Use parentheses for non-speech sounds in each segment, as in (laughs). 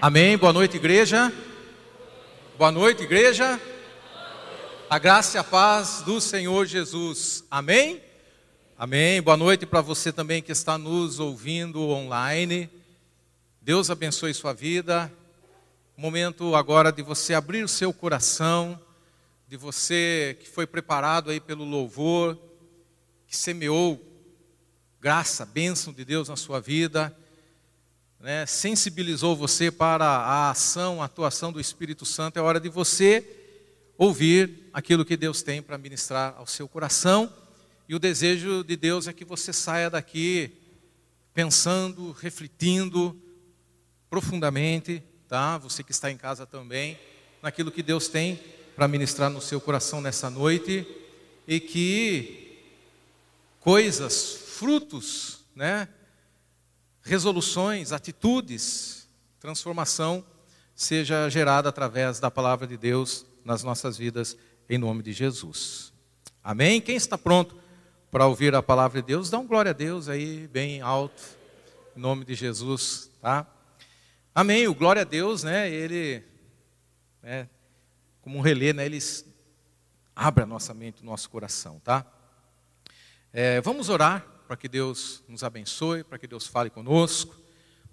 Amém. Boa noite, igreja. Boa noite, igreja. A graça e a paz do Senhor Jesus. Amém. Amém. Boa noite para você também que está nos ouvindo online. Deus abençoe sua vida. Momento agora de você abrir o seu coração, de você que foi preparado aí pelo louvor, que semeou graça, bênção de Deus na sua vida né, sensibilizou você para a ação, a atuação do Espírito Santo, é hora de você ouvir aquilo que Deus tem para ministrar ao seu coração. E o desejo de Deus é que você saia daqui pensando, refletindo profundamente, tá? Você que está em casa também, naquilo que Deus tem para ministrar no seu coração nessa noite e que coisas, frutos, né, resoluções, atitudes, transformação seja gerada através da palavra de Deus nas nossas vidas, em nome de Jesus. Amém? Quem está pronto para ouvir a palavra de Deus, dá um glória a Deus aí, bem alto, em nome de Jesus, tá? Amém. O glória a Deus, né? Ele, é, como um relé, né? Ele abre a nossa mente, o nosso coração, tá? É, vamos orar para que Deus nos abençoe, para que Deus fale conosco,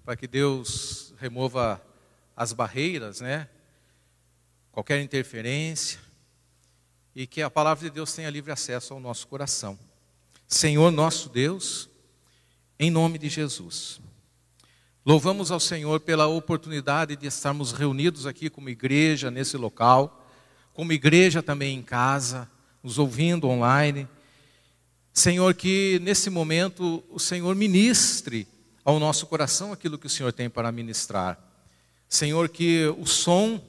para que Deus remova as barreiras, né? Qualquer interferência e que a palavra de Deus tenha livre acesso ao nosso coração. Senhor nosso Deus, em nome de Jesus. Louvamos ao Senhor pela oportunidade de estarmos reunidos aqui como igreja nesse local, como igreja também em casa, nos ouvindo online Senhor, que nesse momento o Senhor ministre ao nosso coração aquilo que o Senhor tem para ministrar. Senhor, que o som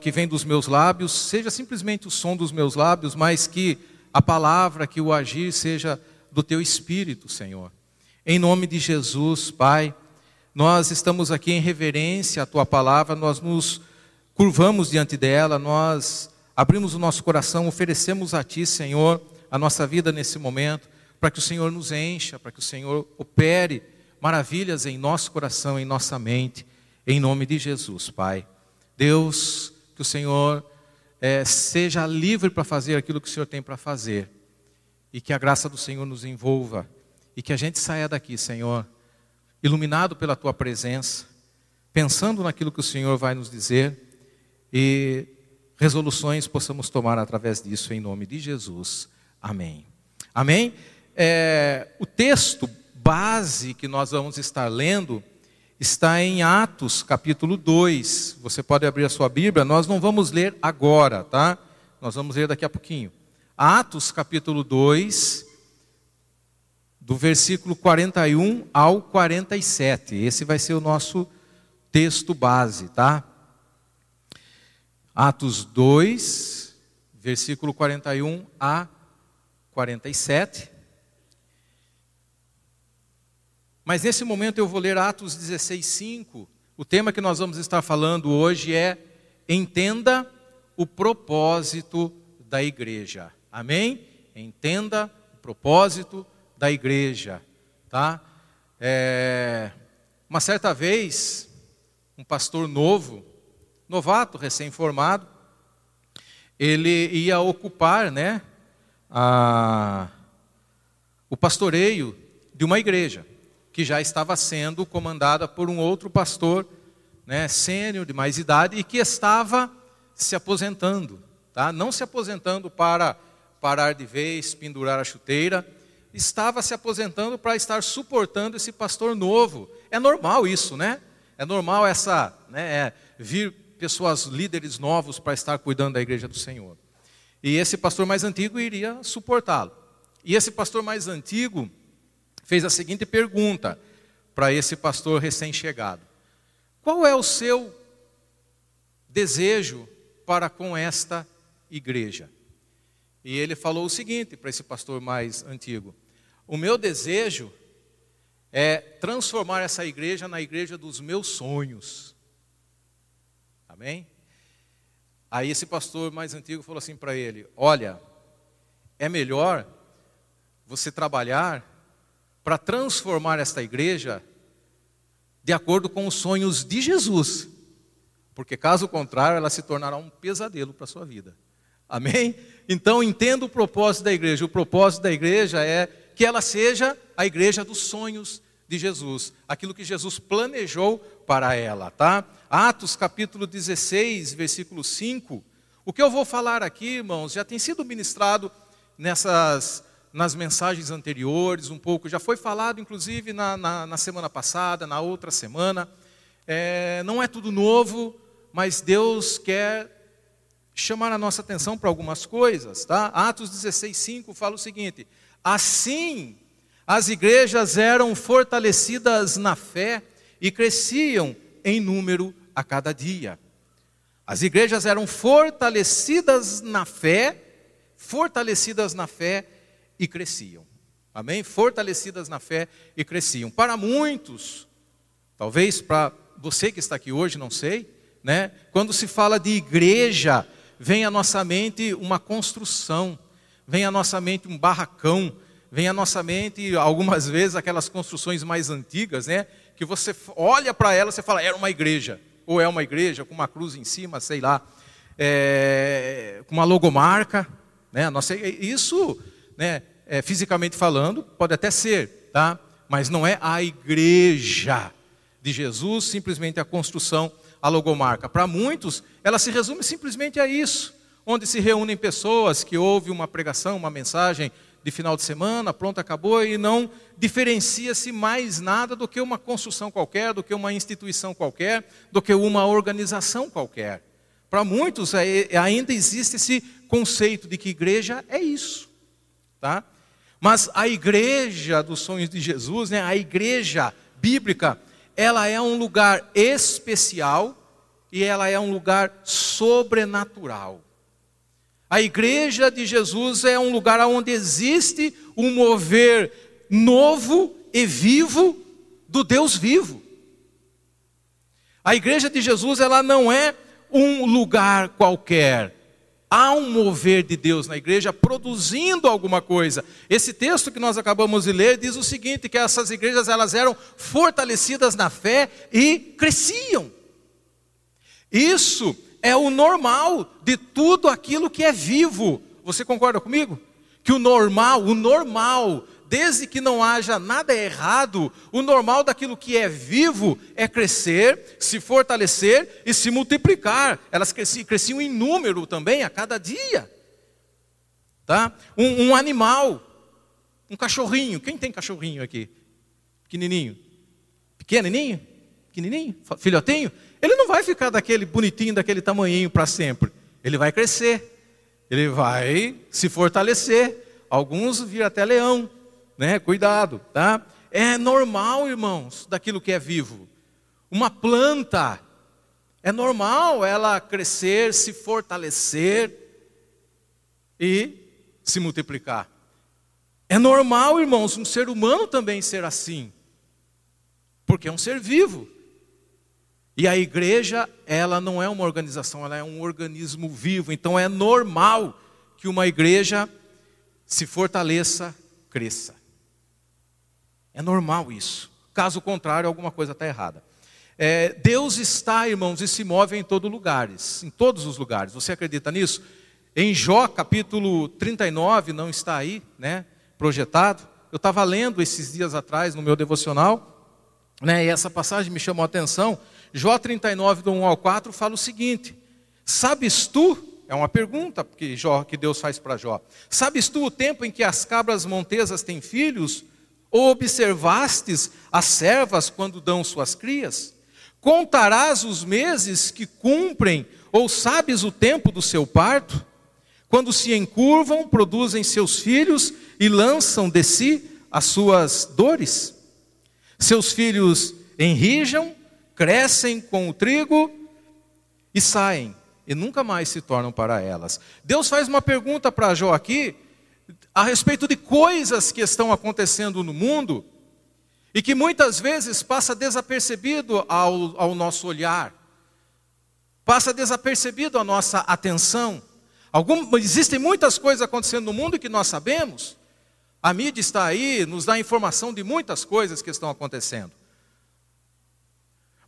que, vem dos meus lábios seja simplesmente o som dos meus lábios, mas que a palavra, que o agir seja do teu espírito, Senhor. Em nome de Jesus, Pai, nós estamos aqui em reverência à tua palavra, nós nos curvamos diante dela, nós abrimos o nosso coração, oferecemos a ti, Senhor, a nossa vida nesse momento, para que o Senhor nos encha, para que o Senhor opere maravilhas em nosso coração, em nossa mente, em nome de Jesus, Pai. Deus, que o Senhor é, seja livre para fazer aquilo que o Senhor tem para fazer, e que a graça do Senhor nos envolva, e que a gente saia daqui, Senhor, iluminado pela Tua presença, pensando naquilo que o Senhor vai nos dizer, e resoluções possamos tomar através disso, em nome de Jesus. Amém. Amém? É, o texto base que nós vamos estar lendo está em Atos, capítulo 2. Você pode abrir a sua Bíblia, nós não vamos ler agora, tá? Nós vamos ler daqui a pouquinho. Atos, capítulo 2, do versículo 41 ao 47. Esse vai ser o nosso texto base, tá? Atos 2, versículo 41 a 47. Mas nesse momento eu vou ler Atos 16, 5. O tema que nós vamos estar falando hoje é Entenda o propósito da igreja. Amém? Entenda o propósito da igreja. Tá? É... Uma certa vez, um pastor novo, novato, recém-formado, ele ia ocupar, né, a, o pastoreio de uma igreja que já estava sendo comandada por um outro pastor, né, sênior de mais idade e que estava se aposentando, tá? Não se aposentando para parar de vez, pendurar a chuteira, estava se aposentando para estar suportando esse pastor novo. É normal isso, né? É normal essa, né, é, vir pessoas líderes novos para estar cuidando da igreja do Senhor. E esse pastor mais antigo iria suportá-lo. E esse pastor mais antigo fez a seguinte pergunta para esse pastor recém-chegado: Qual é o seu desejo para com esta igreja? E ele falou o seguinte para esse pastor mais antigo: O meu desejo é transformar essa igreja na igreja dos meus sonhos. Amém? Aí esse pastor mais antigo falou assim para ele: Olha, é melhor você trabalhar para transformar esta igreja de acordo com os sonhos de Jesus. Porque caso contrário, ela se tornará um pesadelo para a sua vida. Amém? Então entenda o propósito da igreja. O propósito da igreja é que ela seja a igreja dos sonhos de Jesus, aquilo que Jesus planejou para ela, tá? Atos capítulo 16, versículo 5. O que eu vou falar aqui, irmãos, já tem sido ministrado nessas nas mensagens anteriores, um pouco, já foi falado inclusive na, na, na semana passada, na outra semana. É, não é tudo novo, mas Deus quer chamar a nossa atenção para algumas coisas, tá? Atos 16, 5 fala o seguinte: Assim, as igrejas eram fortalecidas na fé e cresciam em número a cada dia. As igrejas eram fortalecidas na fé, fortalecidas na fé e cresciam. Amém? Fortalecidas na fé e cresciam. Para muitos, talvez para você que está aqui hoje, não sei, né? Quando se fala de igreja, vem à nossa mente uma construção, vem à nossa mente um barracão, vem à nossa mente algumas vezes aquelas construções mais antigas, né? Que você olha para ela, você fala, era uma igreja, ou é uma igreja com uma cruz em cima, sei lá, é, com uma logomarca, né? Nossa, isso, né? É, fisicamente falando, pode até ser, tá? Mas não é a igreja de Jesus, simplesmente a construção, a logomarca. Para muitos, ela se resume simplesmente a isso, onde se reúnem pessoas que ouvem uma pregação, uma mensagem de final de semana, pronto, acabou, e não diferencia-se mais nada do que uma construção qualquer, do que uma instituição qualquer, do que uma organização qualquer. Para muitos é, é, ainda existe esse conceito de que igreja é isso, tá? Mas a igreja dos sonhos de Jesus, né, a igreja bíblica, ela é um lugar especial e ela é um lugar sobrenatural. A igreja de Jesus é um lugar onde existe um mover novo e vivo do Deus vivo. A igreja de Jesus, ela não é um lugar qualquer. Há um mover de Deus na igreja produzindo alguma coisa. Esse texto que nós acabamos de ler diz o seguinte, que essas igrejas elas eram fortalecidas na fé e cresciam. Isso é o normal de tudo aquilo que é vivo. Você concorda comigo? Que o normal, o normal, desde que não haja nada errado, o normal daquilo que é vivo é crescer, se fortalecer e se multiplicar. Elas cresciam, cresciam em número também a cada dia. Tá? Um, um animal, um cachorrinho. Quem tem cachorrinho aqui? Pequenininho? Pequenininho? Pequenininho? Filhotinho? Ele não vai ficar daquele bonitinho, daquele tamanhinho para sempre. Ele vai crescer. Ele vai se fortalecer. Alguns viram até leão, né? Cuidado, tá? É normal, irmãos, daquilo que é vivo. Uma planta é normal ela crescer, se fortalecer e se multiplicar. É normal, irmãos, um ser humano também ser assim. Porque é um ser vivo. E a igreja, ela não é uma organização, ela é um organismo vivo. Então é normal que uma igreja se fortaleça, cresça. É normal isso. Caso contrário, alguma coisa está errada. É, Deus está, irmãos, e se move em todos lugares, em todos os lugares. Você acredita nisso? Em Jó, capítulo 39, não está aí, né? Projetado. Eu estava lendo esses dias atrás no meu devocional, né? E essa passagem me chamou a atenção Jó 39, do 1 ao 4, fala o seguinte: Sabes tu, é uma pergunta que, Jó, que Deus faz para Jó, sabes tu o tempo em que as cabras montesas têm filhos? Ou observastes as servas quando dão suas crias? Contarás os meses que cumprem, ou sabes o tempo do seu parto? Quando se encurvam, produzem seus filhos e lançam de si as suas dores? Seus filhos enrijam crescem com o trigo e saem, e nunca mais se tornam para elas. Deus faz uma pergunta para Jó aqui, a respeito de coisas que estão acontecendo no mundo, e que muitas vezes passa desapercebido ao, ao nosso olhar, passa desapercebido a nossa atenção. Algum, existem muitas coisas acontecendo no mundo que nós sabemos, a mídia está aí, nos dá informação de muitas coisas que estão acontecendo.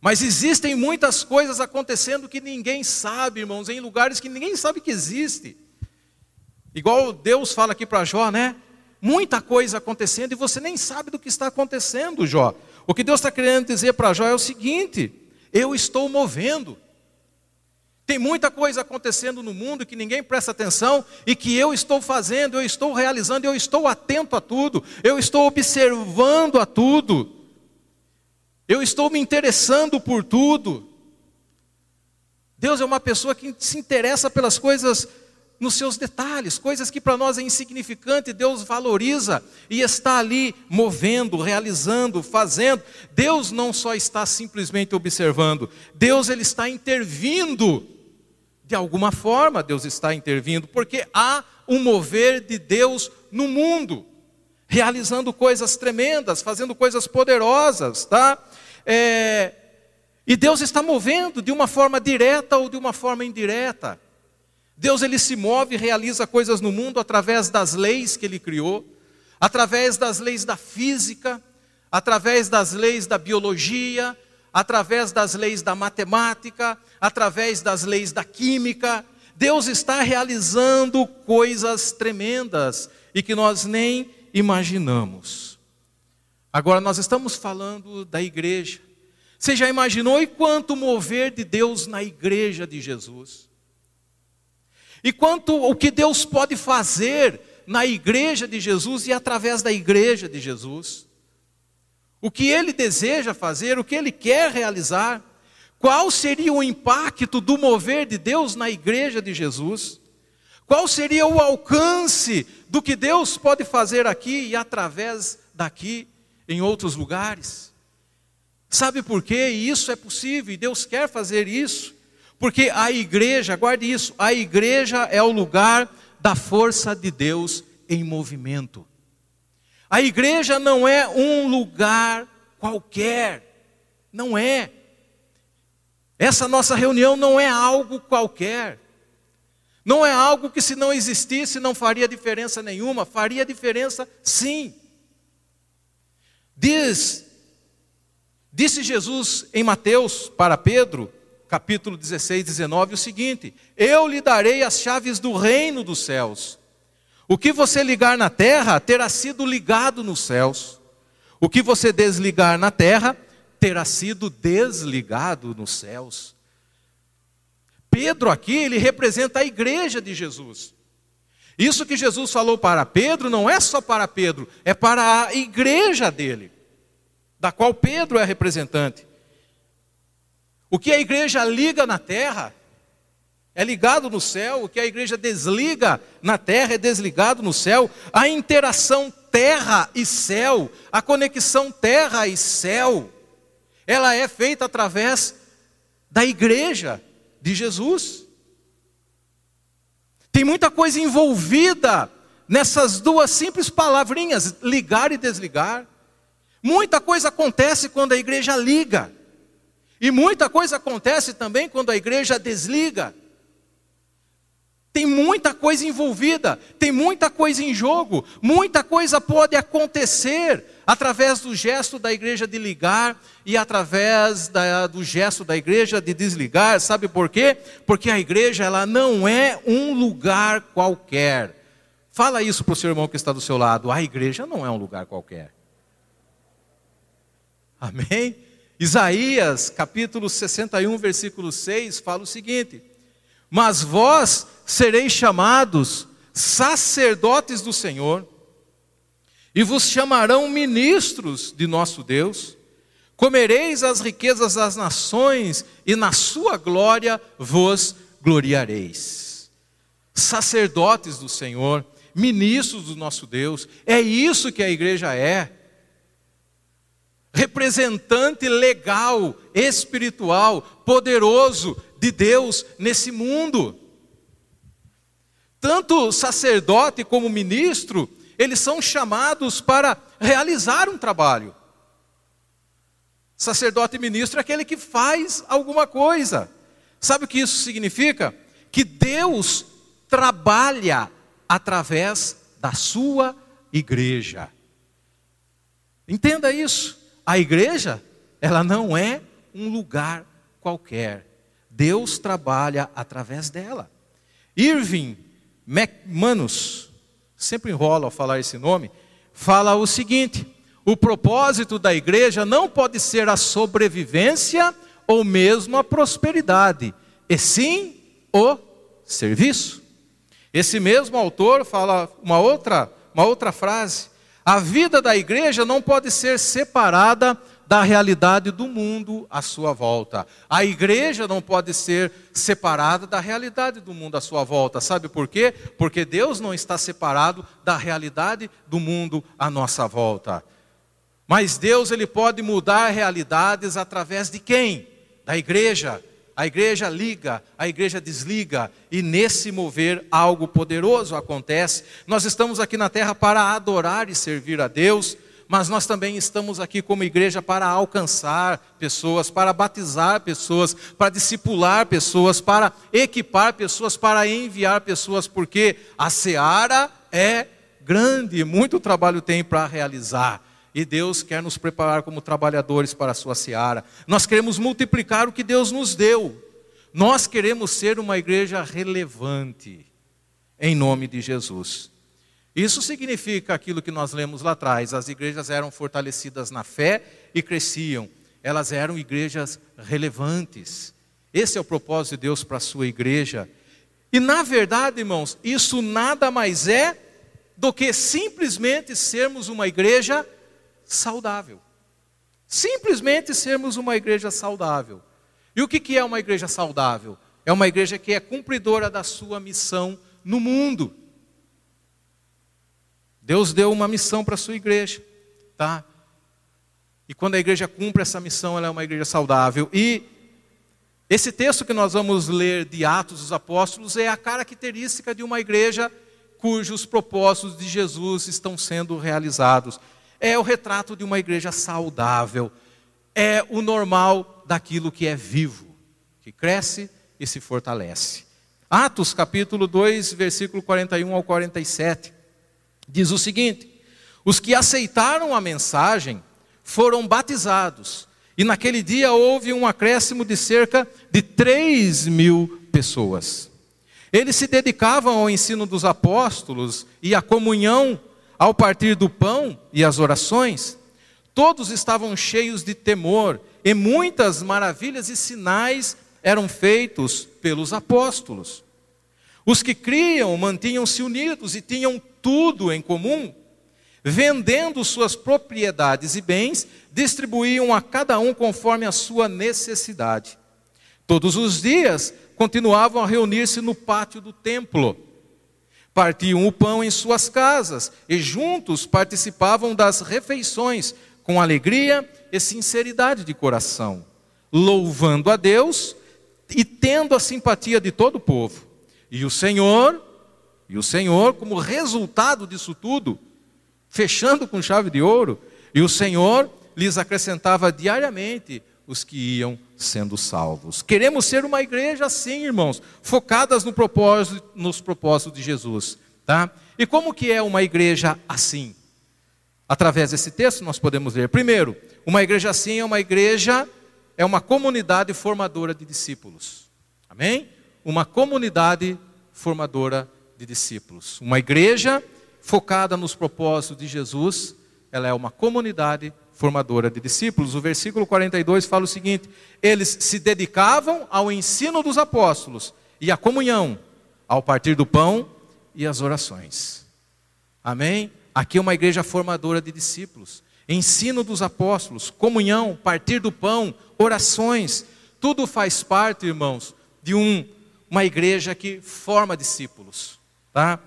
Mas existem muitas coisas acontecendo que ninguém sabe, irmãos, em lugares que ninguém sabe que existe. Igual Deus fala aqui para Jó, né? Muita coisa acontecendo e você nem sabe do que está acontecendo, Jó. O que Deus está querendo dizer para Jó é o seguinte: eu estou movendo. Tem muita coisa acontecendo no mundo que ninguém presta atenção e que eu estou fazendo, eu estou realizando, eu estou atento a tudo, eu estou observando a tudo, eu estou me interessando por tudo. Deus é uma pessoa que se interessa pelas coisas nos seus detalhes, coisas que para nós é insignificante, Deus valoriza e está ali movendo, realizando, fazendo. Deus não só está simplesmente observando, Deus ele está intervindo de alguma forma Deus está intervindo, porque há um mover de Deus no mundo, realizando coisas tremendas, fazendo coisas poderosas, tá? É, e Deus está movendo de uma forma direta ou de uma forma indireta. Deus ele se move e realiza coisas no mundo através das leis que ele criou, através das leis da física, através das leis da biologia, através das leis da matemática, através das leis da química. Deus está realizando coisas tremendas e que nós nem imaginamos. Agora, nós estamos falando da igreja. Você já imaginou e quanto mover de Deus na igreja de Jesus? E quanto o que Deus pode fazer na igreja de Jesus e através da igreja de Jesus? o que ele deseja fazer, o que ele quer realizar, qual seria o impacto do mover de Deus na igreja de Jesus, qual seria o alcance do que Deus pode fazer aqui e através daqui em outros lugares. Sabe por quê? E isso é possível, e Deus quer fazer isso, porque a igreja, guarde isso, a igreja é o lugar da força de Deus em movimento. A igreja não é um lugar qualquer, não é. Essa nossa reunião não é algo qualquer. Não é algo que, se não existisse, não faria diferença nenhuma. Faria diferença, sim. Diz, disse Jesus em Mateus para Pedro, capítulo 16, 19, o seguinte: Eu lhe darei as chaves do reino dos céus. O que você ligar na terra terá sido ligado nos céus. O que você desligar na terra terá sido desligado nos céus. Pedro aqui, ele representa a igreja de Jesus. Isso que Jesus falou para Pedro não é só para Pedro, é para a igreja dele, da qual Pedro é representante. O que a igreja liga na terra é ligado no céu, o que a igreja desliga na terra é desligado no céu. A interação terra e céu, a conexão terra e céu, ela é feita através da igreja de Jesus. Tem muita coisa envolvida nessas duas simples palavrinhas, ligar e desligar. Muita coisa acontece quando a igreja liga, e muita coisa acontece também quando a igreja desliga. Tem muita coisa envolvida, tem muita coisa em jogo, muita coisa pode acontecer através do gesto da igreja de ligar e através da, do gesto da igreja de desligar. Sabe por quê? Porque a igreja ela não é um lugar qualquer. Fala isso para o seu irmão que está do seu lado. A igreja não é um lugar qualquer. Amém? Isaías capítulo 61, versículo 6 fala o seguinte: Mas vós sereis chamados sacerdotes do Senhor, e vos chamarão ministros de nosso Deus. Comereis as riquezas das nações, e na sua glória vos gloriareis. Sacerdotes do Senhor, ministros do nosso Deus, é isso que a igreja é. Representante legal, espiritual, poderoso de Deus nesse mundo tanto sacerdote como ministro, eles são chamados para realizar um trabalho. Sacerdote e ministro é aquele que faz alguma coisa. Sabe o que isso significa? Que Deus trabalha através da sua igreja. Entenda isso. A igreja, ela não é um lugar qualquer. Deus trabalha através dela. Irving McManus, sempre enrola ao falar esse nome, fala o seguinte: o propósito da igreja não pode ser a sobrevivência ou mesmo a prosperidade, e sim o serviço. Esse mesmo autor fala uma outra, uma outra frase: a vida da igreja não pode ser separada da realidade do mundo à sua volta. A igreja não pode ser separada da realidade do mundo à sua volta. Sabe por quê? Porque Deus não está separado da realidade do mundo à nossa volta. Mas Deus ele pode mudar realidades através de quem? Da igreja. A igreja liga, a igreja desliga, e nesse mover algo poderoso acontece. Nós estamos aqui na terra para adorar e servir a Deus, mas nós também estamos aqui como igreja para alcançar pessoas, para batizar pessoas, para discipular pessoas, para equipar pessoas, para enviar pessoas, porque a seara é grande, muito trabalho tem para realizar. E Deus quer nos preparar como trabalhadores para a sua seara. Nós queremos multiplicar o que Deus nos deu. Nós queremos ser uma igreja relevante, em nome de Jesus. Isso significa aquilo que nós lemos lá atrás: as igrejas eram fortalecidas na fé e cresciam, elas eram igrejas relevantes. Esse é o propósito de Deus para a sua igreja. E na verdade, irmãos, isso nada mais é do que simplesmente sermos uma igreja saudável. Simplesmente sermos uma igreja saudável. E o que é uma igreja saudável? É uma igreja que é cumpridora da sua missão no mundo. Deus deu uma missão para a sua igreja, tá? E quando a igreja cumpre essa missão, ela é uma igreja saudável. E esse texto que nós vamos ler de Atos dos Apóstolos é a característica de uma igreja cujos propósitos de Jesus estão sendo realizados. É o retrato de uma igreja saudável. É o normal daquilo que é vivo, que cresce e se fortalece. Atos capítulo 2, versículo 41 ao 47 diz o seguinte: os que aceitaram a mensagem foram batizados, e naquele dia houve um acréscimo de cerca de 3 mil pessoas. Eles se dedicavam ao ensino dos apóstolos e à comunhão, ao partir do pão e às orações. Todos estavam cheios de temor, e muitas maravilhas e sinais eram feitos pelos apóstolos. Os que criam mantinham-se unidos e tinham tudo em comum. Vendendo suas propriedades e bens, distribuíam a cada um conforme a sua necessidade. Todos os dias continuavam a reunir-se no pátio do templo. Partiam o pão em suas casas e juntos participavam das refeições com alegria e sinceridade de coração, louvando a Deus e tendo a simpatia de todo o povo. E o Senhor, e o Senhor, como resultado disso tudo, fechando com chave de ouro, e o Senhor lhes acrescentava diariamente os que iam sendo salvos. Queremos ser uma igreja assim, irmãos, focadas no propósito, nos propósitos de Jesus, tá? E como que é uma igreja assim? Através desse texto nós podemos ver. Primeiro, uma igreja assim é uma igreja é uma comunidade formadora de discípulos. Amém? Uma comunidade formadora de discípulos. Uma igreja focada nos propósitos de Jesus, ela é uma comunidade formadora de discípulos. O versículo 42 fala o seguinte: eles se dedicavam ao ensino dos apóstolos e à comunhão, ao partir do pão e às orações. Amém? Aqui é uma igreja formadora de discípulos. Ensino dos apóstolos, comunhão, partir do pão, orações, tudo faz parte, irmãos, de um, uma igreja que forma discípulos. Tá?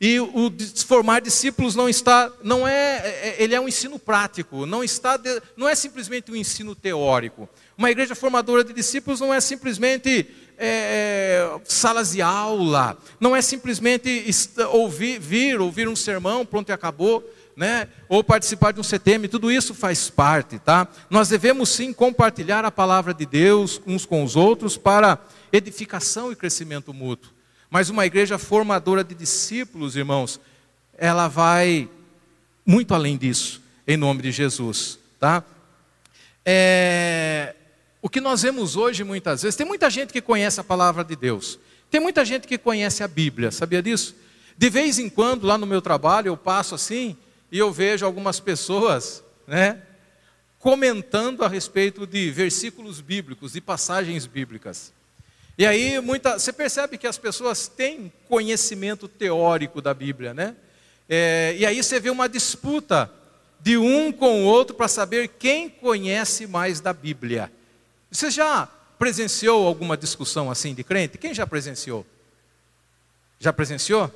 E o formar discípulos não está, não é, é, ele é um ensino prático, não está, não é simplesmente um ensino teórico. Uma igreja formadora de discípulos não é simplesmente é, é salas de aula, não é simplesmente ouvir, vir, ouvir um sermão, pronto e acabou, né? Ou participar de um CTM, tudo isso faz parte, tá? Nós devemos sim compartilhar a palavra de Deus uns com os outros para edificação e crescimento mútuo. Mas uma igreja formadora de discípulos, irmãos, ela vai muito além disso, em nome de Jesus, tá? É, que nós vemos hoje muitas vezes, tem muita gente que conhece a palavra de Deus, tem muita gente que conhece a Bíblia, sabia disso? De vez em quando, lá no meu trabalho, eu passo assim e eu vejo algumas pessoas, né, comentando a respeito de versículos bíblicos, de passagens bíblicas. E aí, muita, você percebe que as pessoas têm conhecimento teórico da Bíblia, né? É, e aí você vê uma disputa de um com o outro para saber quem conhece mais da Bíblia. Você já presenciou alguma discussão assim de crente? Quem já presenciou? Já presenciou?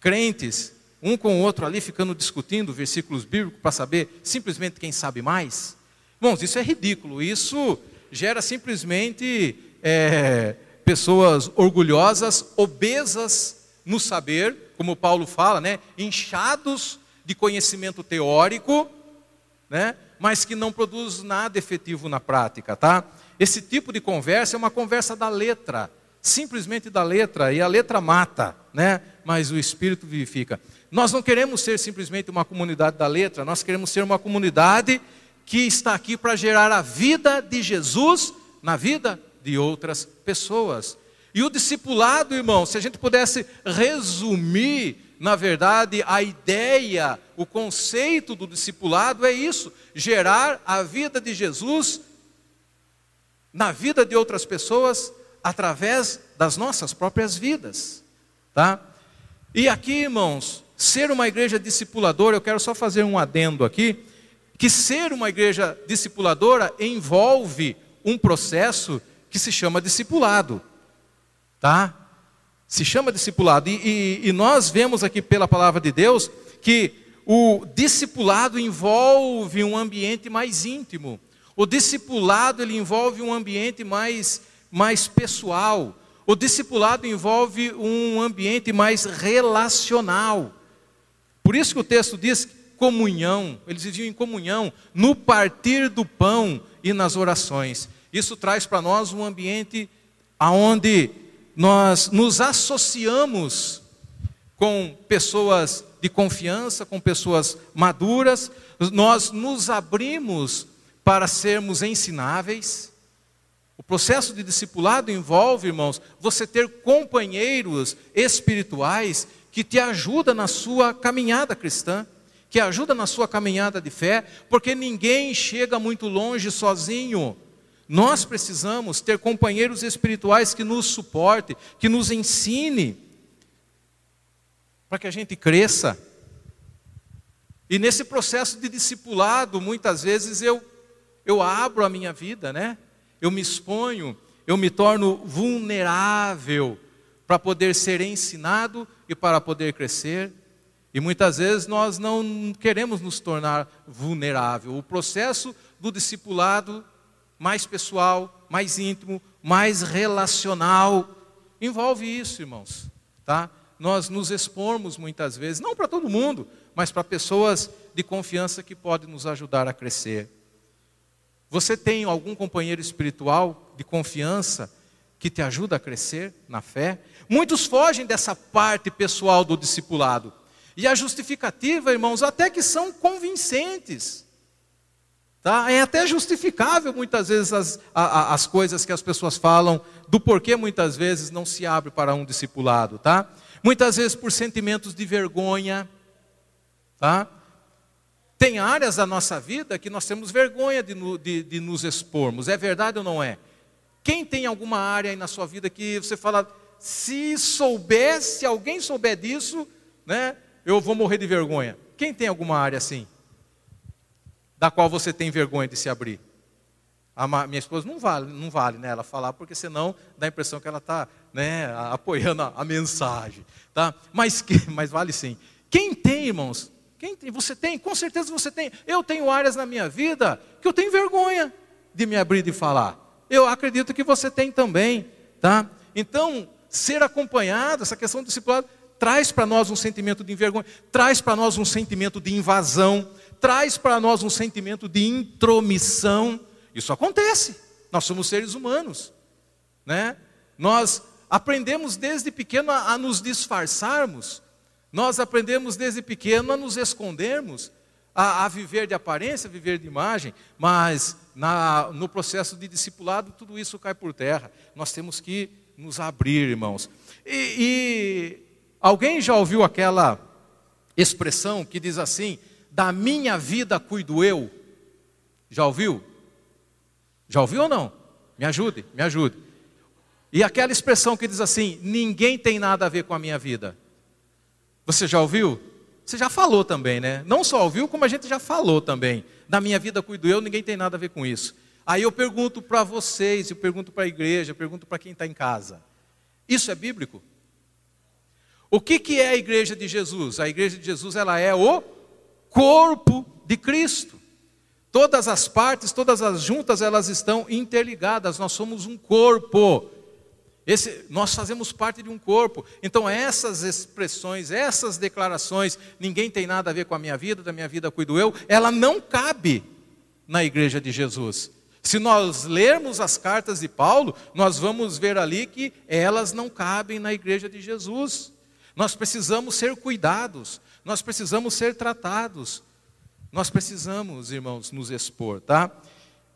Crentes, um com o outro ali ficando discutindo versículos bíblicos para saber simplesmente quem sabe mais? Irmãos, isso é ridículo. Isso gera simplesmente é, pessoas orgulhosas, obesas no saber, como Paulo fala, né? inchados de conhecimento teórico, né? mas que não produz nada efetivo na prática, tá? Esse tipo de conversa é uma conversa da letra, simplesmente da letra, e a letra mata, né? Mas o espírito vivifica. Nós não queremos ser simplesmente uma comunidade da letra, nós queremos ser uma comunidade que está aqui para gerar a vida de Jesus na vida de outras pessoas. E o discipulado, irmão, se a gente pudesse resumir, na verdade, a ideia, o conceito do discipulado é isso: gerar a vida de Jesus na vida de outras pessoas através das nossas próprias vidas, tá? E aqui, irmãos, ser uma igreja discipuladora, eu quero só fazer um adendo aqui que ser uma igreja discipuladora envolve um processo que se chama discipulado, tá? Se chama discipulado. E, e, e nós vemos aqui pela palavra de Deus que o discipulado envolve um ambiente mais íntimo. O discipulado ele envolve um ambiente mais, mais pessoal. O discipulado envolve um ambiente mais relacional. Por isso que o texto diz comunhão, eles viviam em comunhão, no partir do pão e nas orações. Isso traz para nós um ambiente onde nós nos associamos com pessoas de confiança, com pessoas maduras, nós nos abrimos para sermos ensináveis. O processo de discipulado envolve, irmãos, você ter companheiros espirituais que te ajudam na sua caminhada cristã que ajuda na sua caminhada de fé, porque ninguém chega muito longe sozinho. Nós precisamos ter companheiros espirituais que nos suporte, que nos ensine, para que a gente cresça. E nesse processo de discipulado, muitas vezes eu, eu abro a minha vida, né? Eu me exponho, eu me torno vulnerável para poder ser ensinado e para poder crescer. E muitas vezes nós não queremos nos tornar vulnerável. O processo do discipulado mais pessoal, mais íntimo, mais relacional envolve isso, irmãos, tá? Nós nos expormos muitas vezes, não para todo mundo, mas para pessoas de confiança que podem nos ajudar a crescer. Você tem algum companheiro espiritual de confiança que te ajuda a crescer na fé? Muitos fogem dessa parte pessoal do discipulado. E a justificativa, irmãos, até que são convincentes. Tá? É até justificável muitas vezes as, a, as coisas que as pessoas falam, do porquê muitas vezes não se abre para um discipulado. Tá? Muitas vezes por sentimentos de vergonha. Tá? Tem áreas da nossa vida que nós temos vergonha de, de, de nos expormos. É verdade ou não é? Quem tem alguma área aí na sua vida que você fala, se soubesse, se alguém souber disso, né, eu vou morrer de vergonha. Quem tem alguma área assim? Da qual você tem vergonha de se abrir? A minha esposa não vale, não vale né, ela falar, porque senão dá a impressão que ela está né, apoiando a, a, mensagem. Tá? Mas, (laughs) mas vale sim. Quem tem, irmãos? Quem tem? Você tem? Com certeza você tem. Eu tenho áreas na minha vida que eu tenho vergonha de me abrir e falar. Eu acredito que você tem também. Tá? Então, ser acompanhado, essa questão do discipulado, traz para nós um sentimento de envergonha, traz para nós um sentimento de invasão, traz para nós um sentimento de intromissão. Isso acontece. Nós somos seres humanos, né? Nós aprendemos desde pequeno a, a nos disfarçarmos. Nós aprendemos desde pequeno a nos escondermos. a, a viver de aparência, a viver de imagem, mas na, no processo de discipulado tudo isso cai por terra. Nós temos que nos abrir, irmãos. E, e alguém já ouviu aquela expressão que diz assim: da minha vida cuido eu? Já ouviu? Já ouviu ou não? Me ajude, me ajude. E aquela expressão que diz assim: ninguém tem nada a ver com a minha vida. Você já ouviu? Você já falou também, né? Não só ouviu, como a gente já falou também. Da minha vida cuido eu, ninguém tem nada a ver com isso. Aí eu pergunto para vocês, eu pergunto para a igreja, eu pergunto para quem está em casa: isso é bíblico? O que, que é a igreja de Jesus? A igreja de Jesus ela é o corpo de Cristo. Todas as partes, todas as juntas, elas estão interligadas. Nós somos um corpo. Esse, nós fazemos parte de um corpo. Então, essas expressões, essas declarações, ninguém tem nada a ver com a minha vida, da minha vida cuido eu, ela não cabe na igreja de Jesus. Se nós lermos as cartas de Paulo, nós vamos ver ali que elas não cabem na igreja de Jesus. Nós precisamos ser cuidados, nós precisamos ser tratados, nós precisamos, irmãos, nos expor, tá?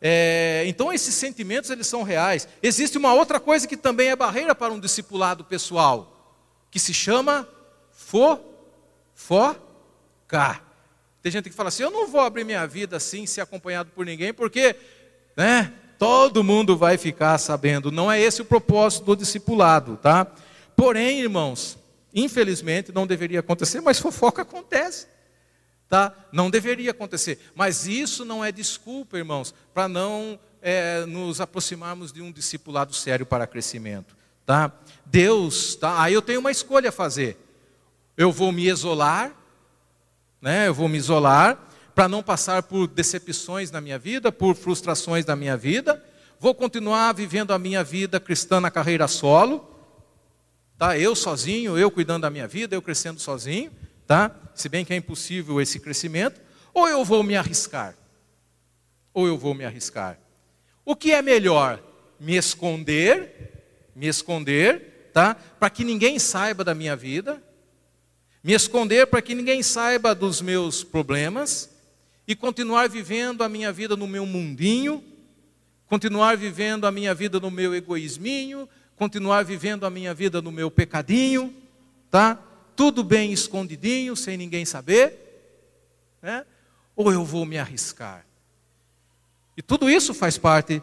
É, então esses sentimentos eles são reais. Existe uma outra coisa que também é barreira para um discipulado pessoal, que se chama fofocar. Tem gente que fala assim: eu não vou abrir minha vida assim, ser acompanhado por ninguém, porque, né? Todo mundo vai ficar sabendo. Não é esse o propósito do discipulado, tá? Porém, irmãos, infelizmente não deveria acontecer, mas fofoca acontece tá? Não deveria acontecer. Mas isso não é desculpa, irmãos, para não é, nos aproximarmos de um discipulado sério para crescimento, tá? Deus, tá? Aí eu tenho uma escolha a fazer. Eu vou me isolar, né? Eu vou me isolar para não passar por decepções na minha vida, por frustrações na minha vida. Vou continuar vivendo a minha vida cristã na carreira solo, tá? Eu sozinho, eu cuidando da minha vida, eu crescendo sozinho tá? Se bem que é impossível esse crescimento, ou eu vou me arriscar. Ou eu vou me arriscar. O que é melhor? Me esconder, me esconder, tá? Para que ninguém saiba da minha vida, me esconder para que ninguém saiba dos meus problemas e continuar vivendo a minha vida no meu mundinho, continuar vivendo a minha vida no meu egoísminho, continuar vivendo a minha vida no meu pecadinho, tá? tudo bem escondidinho, sem ninguém saber, né? ou eu vou me arriscar? E tudo isso faz parte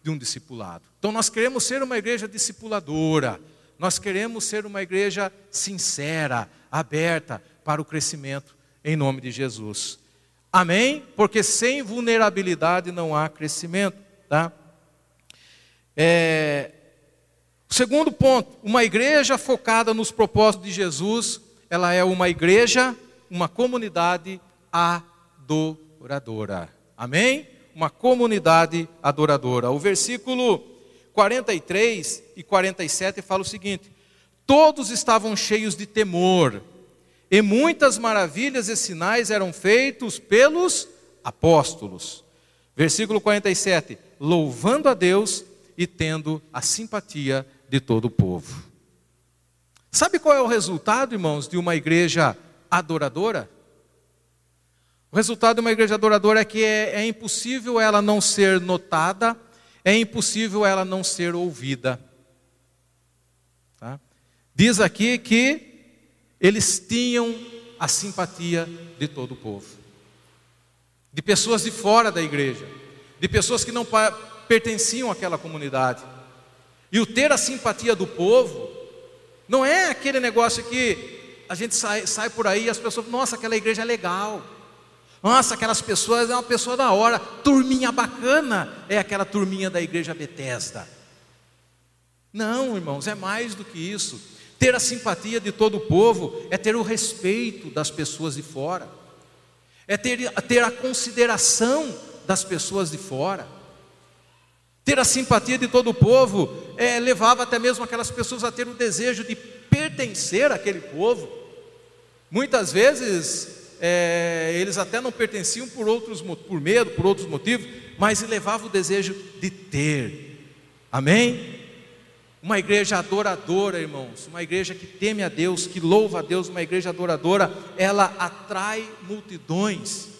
de um discipulado. Então nós queremos ser uma igreja discipuladora, nós queremos ser uma igreja sincera, aberta para o crescimento, em nome de Jesus. Amém? Porque sem vulnerabilidade não há crescimento, tá? É, Segundo ponto, uma igreja focada nos propósitos de Jesus, ela é uma igreja, uma comunidade adoradora. Amém? Uma comunidade adoradora. O versículo 43 e 47 fala o seguinte: Todos estavam cheios de temor, e muitas maravilhas e sinais eram feitos pelos apóstolos. Versículo 47: Louvando a Deus e tendo a simpatia de todo o povo. Sabe qual é o resultado, irmãos, de uma igreja adoradora? O resultado de uma igreja adoradora é que é, é impossível ela não ser notada, é impossível ela não ser ouvida. Tá? Diz aqui que eles tinham a simpatia de todo o povo, de pessoas de fora da igreja, de pessoas que não pertenciam àquela comunidade. E o ter a simpatia do povo não é aquele negócio que a gente sai, sai por aí e as pessoas, nossa, aquela igreja é legal. Nossa, aquelas pessoas é uma pessoa da hora. Turminha bacana é aquela turminha da igreja Betesda. Não, irmãos, é mais do que isso. Ter a simpatia de todo o povo é ter o respeito das pessoas de fora, é ter, ter a consideração das pessoas de fora. Ter a simpatia de todo o povo é, levava até mesmo aquelas pessoas a ter o desejo de pertencer àquele povo. Muitas vezes é, eles até não pertenciam por outros por medo, por outros motivos, mas levava o desejo de ter. Amém? Uma igreja adoradora, irmãos, uma igreja que teme a Deus, que louva a Deus, uma igreja adoradora, ela atrai multidões.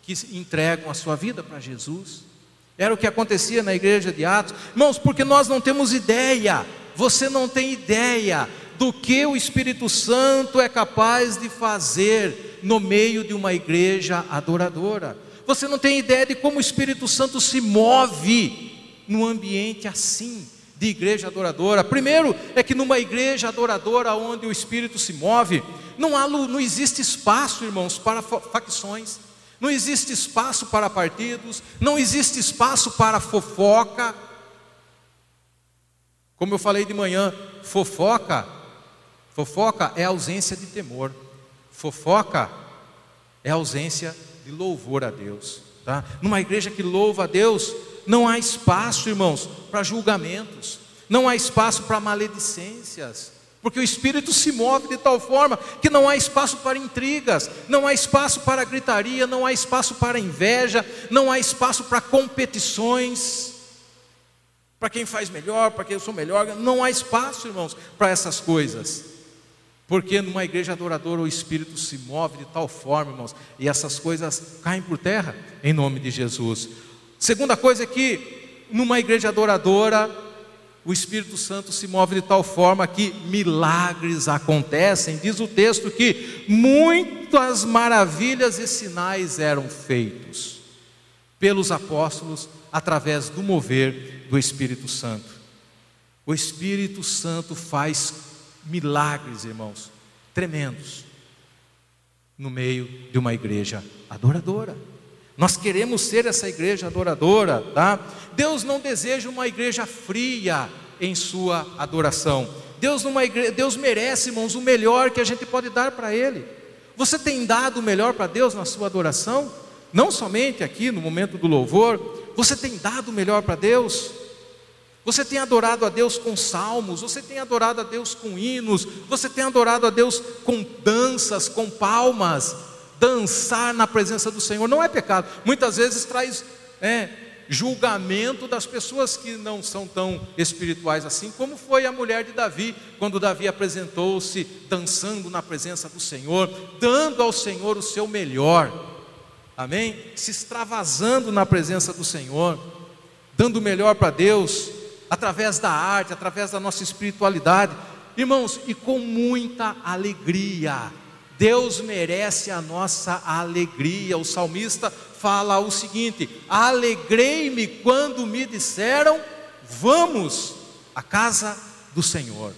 que entregam a sua vida para Jesus. Era o que acontecia na igreja de Atos. Irmãos, porque nós não temos ideia, você não tem ideia do que o Espírito Santo é capaz de fazer no meio de uma igreja adoradora. Você não tem ideia de como o Espírito Santo se move num ambiente assim, de igreja adoradora. Primeiro é que numa igreja adoradora onde o Espírito se move, não, há, não existe espaço, irmãos, para facções, não existe espaço para partidos, não existe espaço para fofoca. Como eu falei de manhã, fofoca, fofoca é ausência de temor, fofoca é ausência de louvor a Deus. Tá? Numa igreja que louva a Deus, não há espaço, irmãos, para julgamentos, não há espaço para maledicências, porque o Espírito se move de tal forma que não há espaço para intrigas, não há espaço para gritaria, não há espaço para inveja, não há espaço para competições, para quem faz melhor, para quem eu sou melhor, não há espaço, irmãos, para essas coisas. Porque numa igreja adoradora o Espírito se move de tal forma, irmãos, e essas coisas caem por terra em nome de Jesus. Segunda coisa é que numa igreja adoradora, o Espírito Santo se move de tal forma que milagres acontecem. Diz o texto que muitas maravilhas e sinais eram feitos pelos apóstolos através do mover do Espírito Santo. O Espírito Santo faz milagres, irmãos, tremendos, no meio de uma igreja adoradora. Nós queremos ser essa igreja adoradora, tá? Deus não deseja uma igreja fria em sua adoração. Deus, numa igreja, Deus merece, irmãos, o melhor que a gente pode dar para Ele. Você tem dado o melhor para Deus na sua adoração? Não somente aqui no momento do louvor, você tem dado o melhor para Deus? Você tem adorado a Deus com salmos, você tem adorado a Deus com hinos, você tem adorado a Deus com danças, com palmas dançar na presença do Senhor não é pecado. Muitas vezes traz é, julgamento das pessoas que não são tão espirituais assim, como foi a mulher de Davi, quando Davi apresentou-se dançando na presença do Senhor, dando ao Senhor o seu melhor, amém? Se extravasando na presença do Senhor, dando o melhor para Deus, através da arte, através da nossa espiritualidade, irmãos, e com muita alegria Deus merece a nossa alegria. O salmista fala o seguinte: Alegrei-me quando me disseram, vamos à casa do Senhor.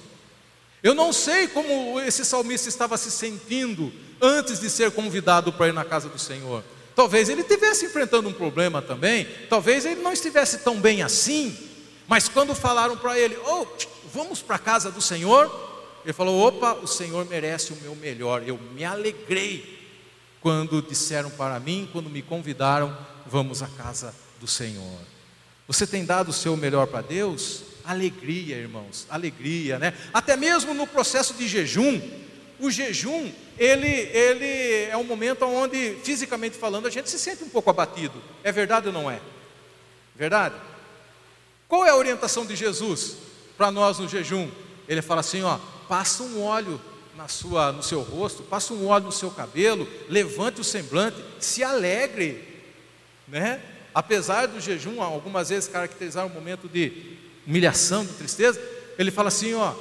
Eu não sei como esse salmista estava se sentindo antes de ser convidado para ir na casa do Senhor. Talvez ele estivesse enfrentando um problema também, talvez ele não estivesse tão bem assim, mas quando falaram para ele, oh, vamos para a casa do Senhor, ele falou: opa, o Senhor merece o meu melhor. Eu me alegrei quando disseram para mim, quando me convidaram, vamos à casa do Senhor. Você tem dado o seu melhor para Deus? Alegria, irmãos, alegria, né? Até mesmo no processo de jejum, o jejum, ele, ele é um momento onde, fisicamente falando, a gente se sente um pouco abatido. É verdade ou não é? Verdade? Qual é a orientação de Jesus para nós no jejum? Ele fala assim, ó, passa um óleo na sua, no seu rosto, passa um óleo no seu cabelo, levante o semblante, se alegre, né? Apesar do jejum, algumas vezes caracterizar um momento de humilhação, de tristeza, ele fala assim, ó,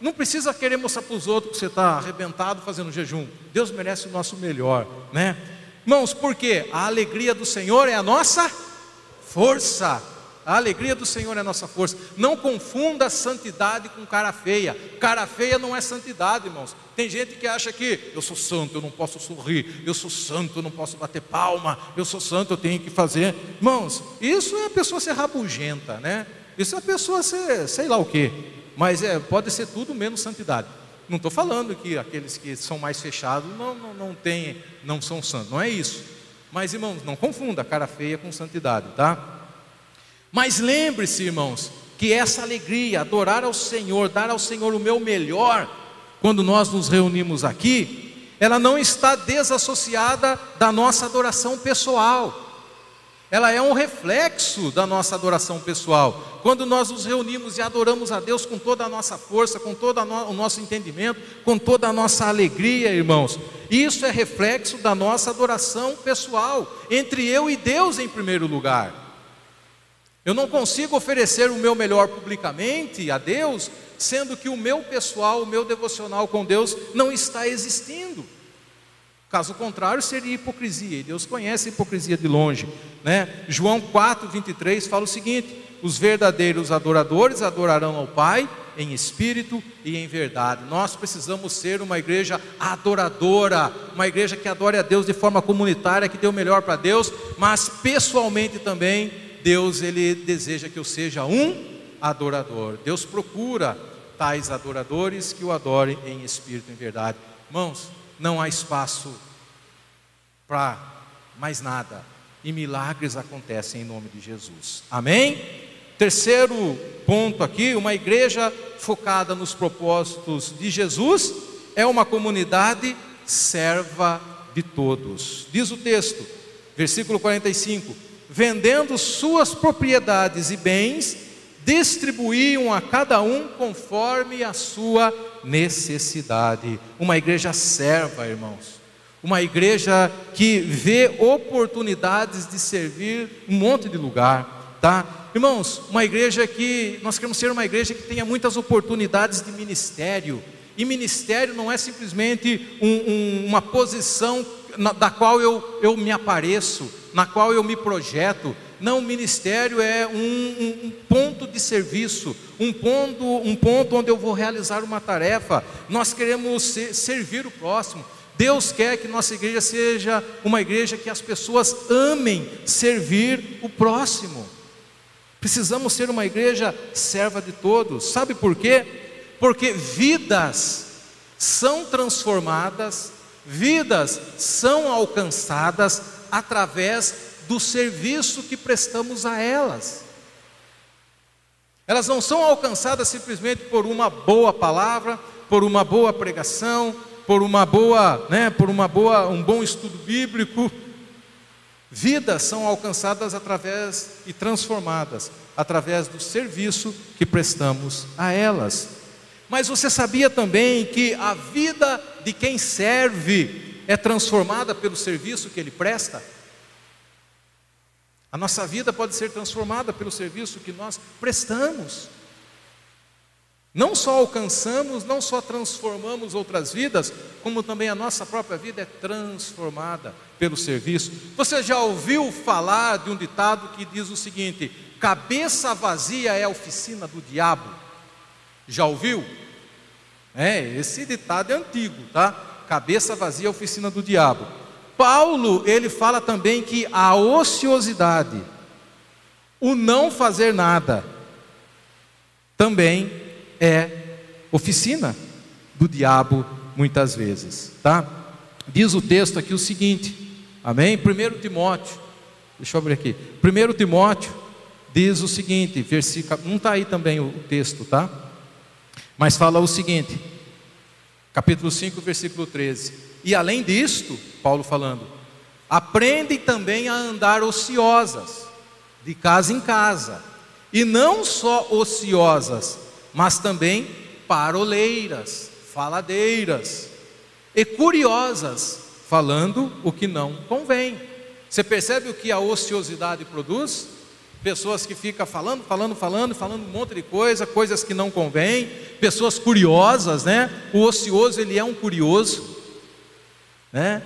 não precisa querer mostrar para os outros que você está arrebentado fazendo jejum. Deus merece o nosso melhor, né? Irmãos, por quê? A alegria do Senhor é a nossa força. A alegria do Senhor é a nossa força. Não confunda santidade com cara feia. Cara feia não é santidade, irmãos. Tem gente que acha que eu sou santo, eu não posso sorrir. Eu sou santo, eu não posso bater palma. Eu sou santo, eu tenho que fazer. Irmãos, isso é a pessoa ser rabugenta, né? Isso é a pessoa ser sei lá o quê. Mas é, pode ser tudo menos santidade. Não estou falando que aqueles que são mais fechados não, não, não, tem, não são santos. Não é isso. Mas, irmãos, não confunda cara feia com santidade, tá? Mas lembre-se, irmãos, que essa alegria, adorar ao Senhor, dar ao Senhor o meu melhor, quando nós nos reunimos aqui, ela não está desassociada da nossa adoração pessoal. ela é um reflexo da nossa adoração pessoal. Quando nós nos reunimos e adoramos a Deus com toda a nossa força, com todo o nosso entendimento, com toda a nossa alegria, irmãos, isso é reflexo da nossa adoração pessoal, entre eu e Deus em primeiro lugar. Eu não consigo oferecer o meu melhor publicamente a Deus, sendo que o meu pessoal, o meu devocional com Deus não está existindo. Caso contrário, seria hipocrisia, e Deus conhece a hipocrisia de longe. Né? João 4, 23 fala o seguinte: os verdadeiros adoradores adorarão ao Pai em espírito e em verdade. Nós precisamos ser uma igreja adoradora, uma igreja que adore a Deus de forma comunitária, que dê o melhor para Deus, mas pessoalmente também, Deus ele deseja que eu seja um adorador. Deus procura tais adoradores que o adorem em espírito e em verdade. Irmãos, não há espaço para mais nada. E milagres acontecem em nome de Jesus. Amém? Terceiro ponto aqui: uma igreja focada nos propósitos de Jesus é uma comunidade serva de todos. Diz o texto, versículo 45: vendendo suas propriedades e bens, distribuíam a cada um conforme a sua necessidade. Uma igreja serva, irmãos. Uma igreja que vê oportunidades de servir um monte de lugar, tá? Irmãos, uma igreja que nós queremos ser uma igreja que tenha muitas oportunidades de ministério. E ministério não é simplesmente um, um, uma posição na, da qual eu, eu me apareço, na qual eu me projeto, não, o ministério é um, um, ponto de serviço, um ponto, um ponto onde eu vou realizar uma tarefa. Nós queremos ser, servir o próximo. Deus quer que nossa igreja seja uma igreja que as pessoas amem servir o próximo. Precisamos ser uma igreja serva de todos. Sabe por quê? Porque vidas são transformadas, vidas são alcançadas através do serviço que prestamos a elas. Elas não são alcançadas simplesmente por uma boa palavra, por uma boa pregação, por uma boa, né, por uma boa, um bom estudo bíblico. Vidas são alcançadas através e transformadas através do serviço que prestamos a elas. Mas você sabia também que a vida de quem serve é transformada pelo serviço que ele presta? A nossa vida pode ser transformada pelo serviço que nós prestamos. Não só alcançamos, não só transformamos outras vidas, como também a nossa própria vida é transformada pelo serviço. Você já ouviu falar de um ditado que diz o seguinte: cabeça vazia é a oficina do diabo? Já ouviu? É, esse ditado é antigo, tá? Cabeça vazia oficina do diabo. Paulo, ele fala também que a ociosidade, o não fazer nada, também é oficina do diabo muitas vezes, tá? Diz o texto aqui o seguinte, amém? 1 Timóteo, deixa eu abrir aqui, 1 Timóteo diz o seguinte, versículo, não está aí também o texto, tá? Mas fala o seguinte, capítulo 5, versículo 13: e além disto, Paulo falando, aprendem também a andar ociosas, de casa em casa, e não só ociosas, mas também paroleiras, faladeiras, e curiosas, falando o que não convém. Você percebe o que a ociosidade produz? Pessoas que ficam falando, falando, falando, falando um monte de coisa, coisas que não convêm, pessoas curiosas, né? O ocioso ele é um curioso, né?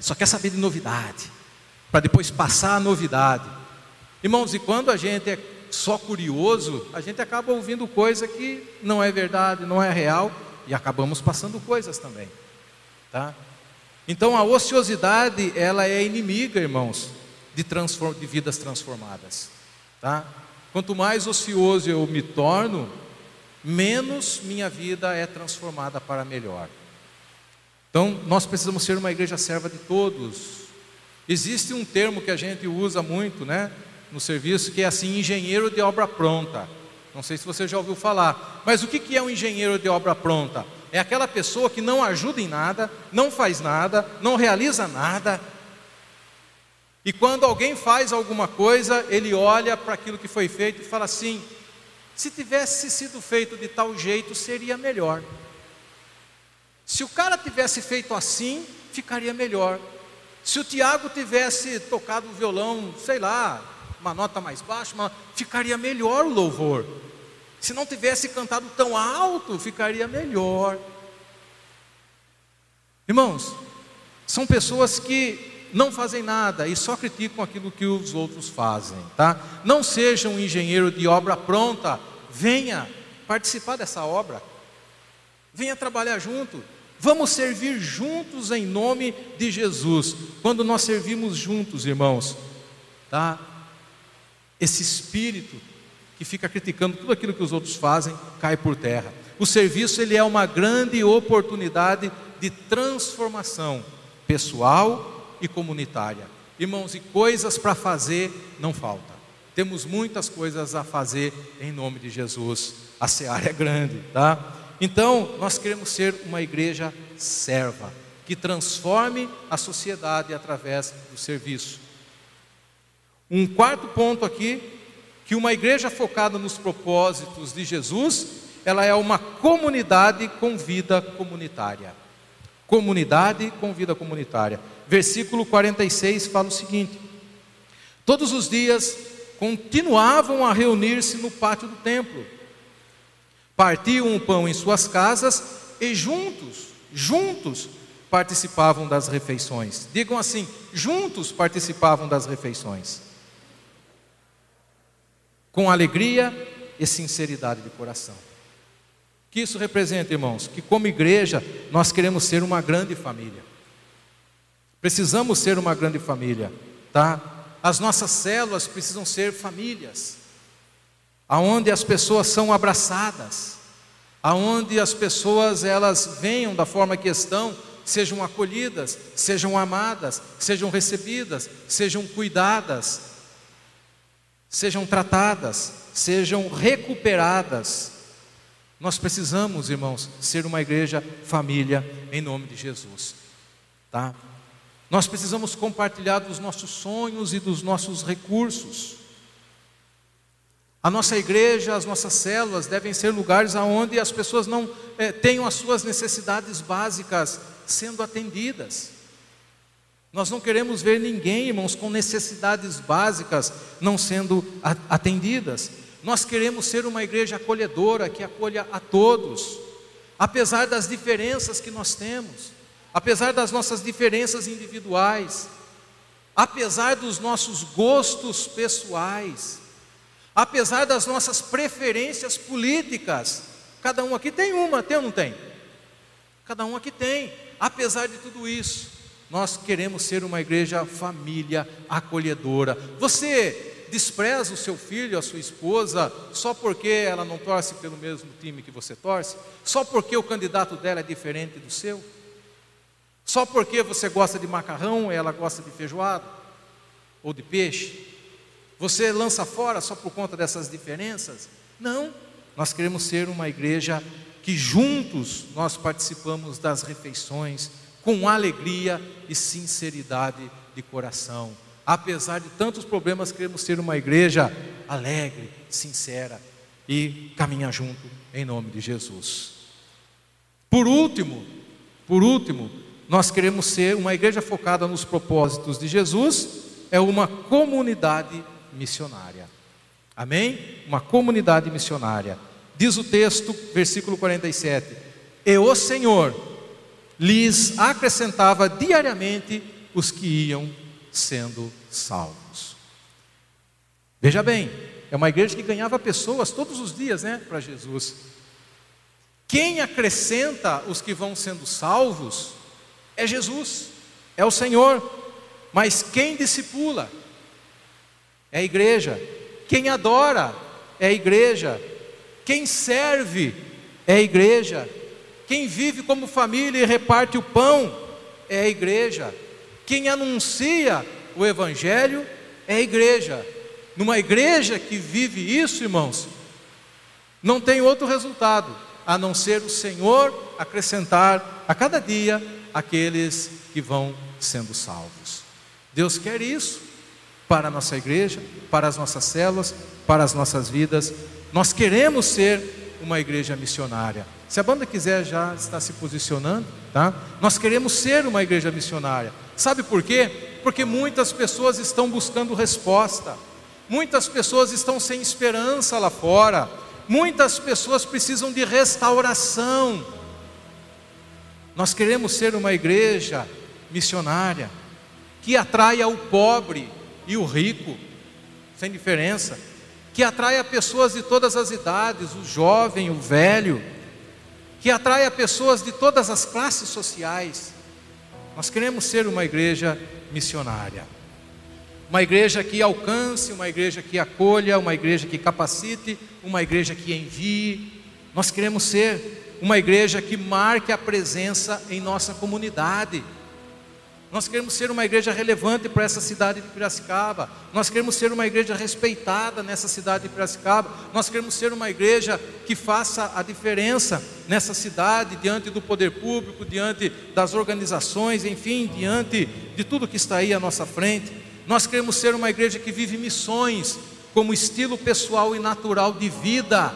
Só quer saber de novidade, para depois passar a novidade. Irmãos, e quando a gente é só curioso, a gente acaba ouvindo coisa que não é verdade, não é real, e acabamos passando coisas também, tá? Então a ociosidade, ela é inimiga, irmãos, de, transform, de vidas transformadas, tá? Quanto mais ocioso eu me torno, menos minha vida é transformada para melhor. Então, nós precisamos ser uma igreja serva de todos. Existe um termo que a gente usa muito, né, no serviço, que é assim, engenheiro de obra pronta. Não sei se você já ouviu falar. Mas o que é um engenheiro de obra pronta? É aquela pessoa que não ajuda em nada, não faz nada, não realiza nada, E quando alguém faz alguma coisa, ele olha para aquilo que foi feito e fala assim: se tivesse sido feito de tal jeito, seria melhor. Se o cara tivesse feito assim, ficaria melhor. Se o Tiago tivesse tocado o violão, sei lá, uma nota mais baixa, uma, ficaria melhor o louvor. Se não tivesse cantado tão alto, ficaria melhor. Irmãos, são pessoas que não fazem nada e só criticam aquilo que os outros fazem, tá? Não seja um engenheiro de obra pronta, venha participar dessa obra. Venha trabalhar junto. Vamos servir juntos em nome de Jesus. Quando nós servimos juntos, irmãos, tá? Esse espírito que fica criticando tudo aquilo que os outros fazem cai por terra. O serviço ele é uma grande oportunidade de transformação pessoal e comunitária. Irmãos, e coisas para fazer não falta. Temos muitas coisas a fazer em nome de Jesus. A seara é grande, tá? Então, nós queremos ser uma igreja serva, que transforme a sociedade através do serviço. Um quarto ponto aqui, que uma igreja focada nos propósitos de Jesus, ela é uma comunidade com vida comunitária. Comunidade com vida comunitária. Versículo 46 fala o seguinte: Todos os dias continuavam a reunir-se no pátio do templo partiam o pão em suas casas e juntos, juntos participavam das refeições. Digam assim: juntos participavam das refeições. Com alegria e sinceridade de coração. O que isso representa, irmãos? Que como igreja nós queremos ser uma grande família. Precisamos ser uma grande família, tá? As nossas células precisam ser famílias aonde as pessoas são abraçadas, aonde as pessoas elas venham da forma que estão, sejam acolhidas, sejam amadas, sejam recebidas, sejam cuidadas, sejam tratadas, sejam recuperadas. Nós precisamos, irmãos, ser uma igreja família em nome de Jesus, tá? Nós precisamos compartilhar dos nossos sonhos e dos nossos recursos. A nossa igreja, as nossas células devem ser lugares onde as pessoas não é, tenham as suas necessidades básicas sendo atendidas. Nós não queremos ver ninguém, irmãos, com necessidades básicas não sendo atendidas. Nós queremos ser uma igreja acolhedora que acolha a todos, apesar das diferenças que nós temos, apesar das nossas diferenças individuais, apesar dos nossos gostos pessoais apesar das nossas preferências políticas. Cada um aqui tem uma, tem ou não tem? Cada um aqui tem. Apesar de tudo isso, nós queremos ser uma igreja família acolhedora. Você despreza o seu filho, a sua esposa, só porque ela não torce pelo mesmo time que você torce? Só porque o candidato dela é diferente do seu? Só porque você gosta de macarrão ela gosta de feijoada? Ou de peixe? Você lança fora só por conta dessas diferenças? Não. Nós queremos ser uma igreja que juntos nós participamos das refeições com alegria e sinceridade de coração. Apesar de tantos problemas, queremos ser uma igreja alegre, sincera e caminhar junto em nome de Jesus. Por último, por último, nós queremos ser uma igreja focada nos propósitos de Jesus, é uma comunidade missionária. Amém? Uma comunidade missionária. Diz o texto, versículo 47: E o Senhor lhes acrescentava diariamente os que iam sendo salvos. Veja bem, é uma igreja que ganhava pessoas todos os dias, né, para Jesus. Quem acrescenta os que vão sendo salvos é Jesus, é o Senhor. Mas quem discipula, é a igreja. Quem adora é a igreja. Quem serve é a igreja. Quem vive como família e reparte o pão é a igreja. Quem anuncia o evangelho é a igreja. Numa igreja que vive isso, irmãos, não tem outro resultado a não ser o Senhor acrescentar a cada dia aqueles que vão sendo salvos. Deus quer isso. para a nossa igreja, para as nossas células, para as nossas vidas. Nós queremos ser uma igreja missionária. Se a banda quiser já está se posicionando, tá? Nós queremos ser uma igreja missionária. Sabe por quê? Porque muitas pessoas estão buscando resposta. Muitas pessoas estão sem esperança lá fora. Muitas pessoas precisam de restauração. Nós queremos ser uma igreja missionária que atraia o pobre e o rico, sem diferença, que atraia pessoas de todas as idades, o jovem, o velho, que atraia pessoas de todas as classes sociais. Nós queremos ser uma igreja missionária. Uma igreja que alcance, uma igreja que acolha, uma igreja que capacite, uma igreja que envie. Nós queremos ser uma igreja que marque a presença em nossa comunidade. Nós queremos ser uma igreja relevante para essa cidade de Piracicaba. Nós queremos ser uma igreja respeitada nessa cidade de Piracicaba. Nós queremos ser uma igreja que faça a diferença nessa cidade, diante do poder público, diante das organizações, enfim, diante de tudo que está aí à nossa frente. Nós queremos ser uma igreja que vive missões como estilo pessoal e natural de vida,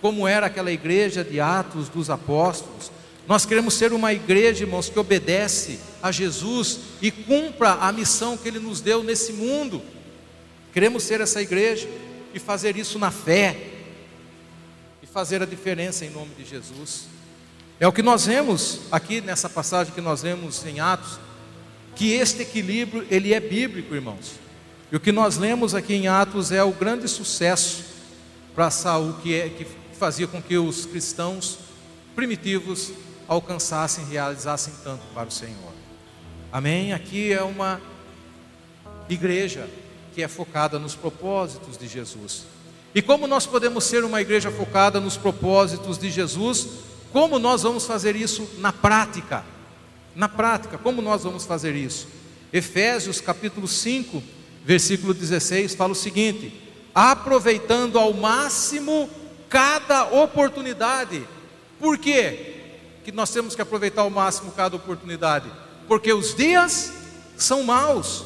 como era aquela igreja de Atos dos Apóstolos. Nós queremos ser uma igreja, irmãos, que obedece a Jesus e cumpra a missão que Ele nos deu nesse mundo. Queremos ser essa igreja e fazer isso na fé e fazer a diferença em nome de Jesus. É o que nós vemos aqui nessa passagem que nós vemos em Atos, que este equilíbrio ele é bíblico, irmãos. E o que nós lemos aqui em Atos é o grande sucesso para Saul que, é, que fazia com que os cristãos primitivos alcançassem, realizassem tanto para o Senhor. Amém? Aqui é uma igreja que é focada nos propósitos de Jesus. E como nós podemos ser uma igreja focada nos propósitos de Jesus? Como nós vamos fazer isso na prática? Na prática, como nós vamos fazer isso? Efésios capítulo 5, versículo 16 fala o seguinte: aproveitando ao máximo cada oportunidade. Por quê? Que nós temos que aproveitar ao máximo cada oportunidade, porque os dias são maus.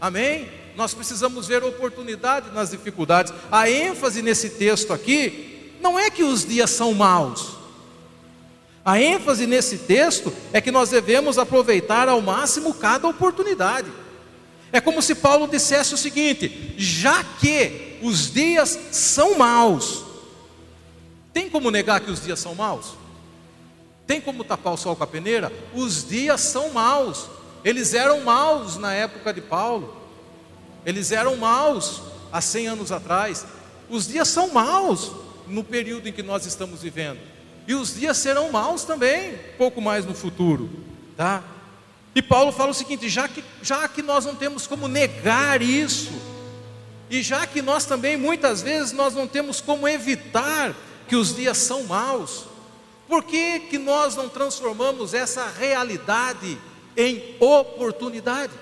Amém? Nós precisamos ver oportunidade nas dificuldades. A ênfase nesse texto aqui não é que os dias são maus. A ênfase nesse texto é que nós devemos aproveitar ao máximo cada oportunidade. É como se Paulo dissesse o seguinte: já que os dias são maus, tem como negar que os dias são maus? Tem como tapar o sol com a peneira? Os dias são maus. Eles eram maus na época de Paulo. Eles eram maus há 100 anos atrás. Os dias são maus no período em que nós estamos vivendo. E os dias serão maus também, pouco mais no futuro, tá? E Paulo fala o seguinte: já que, já que nós não temos como negar isso, e já que nós também muitas vezes nós não temos como evitar que os dias são maus, por que, que nós não transformamos essa realidade em oportunidade?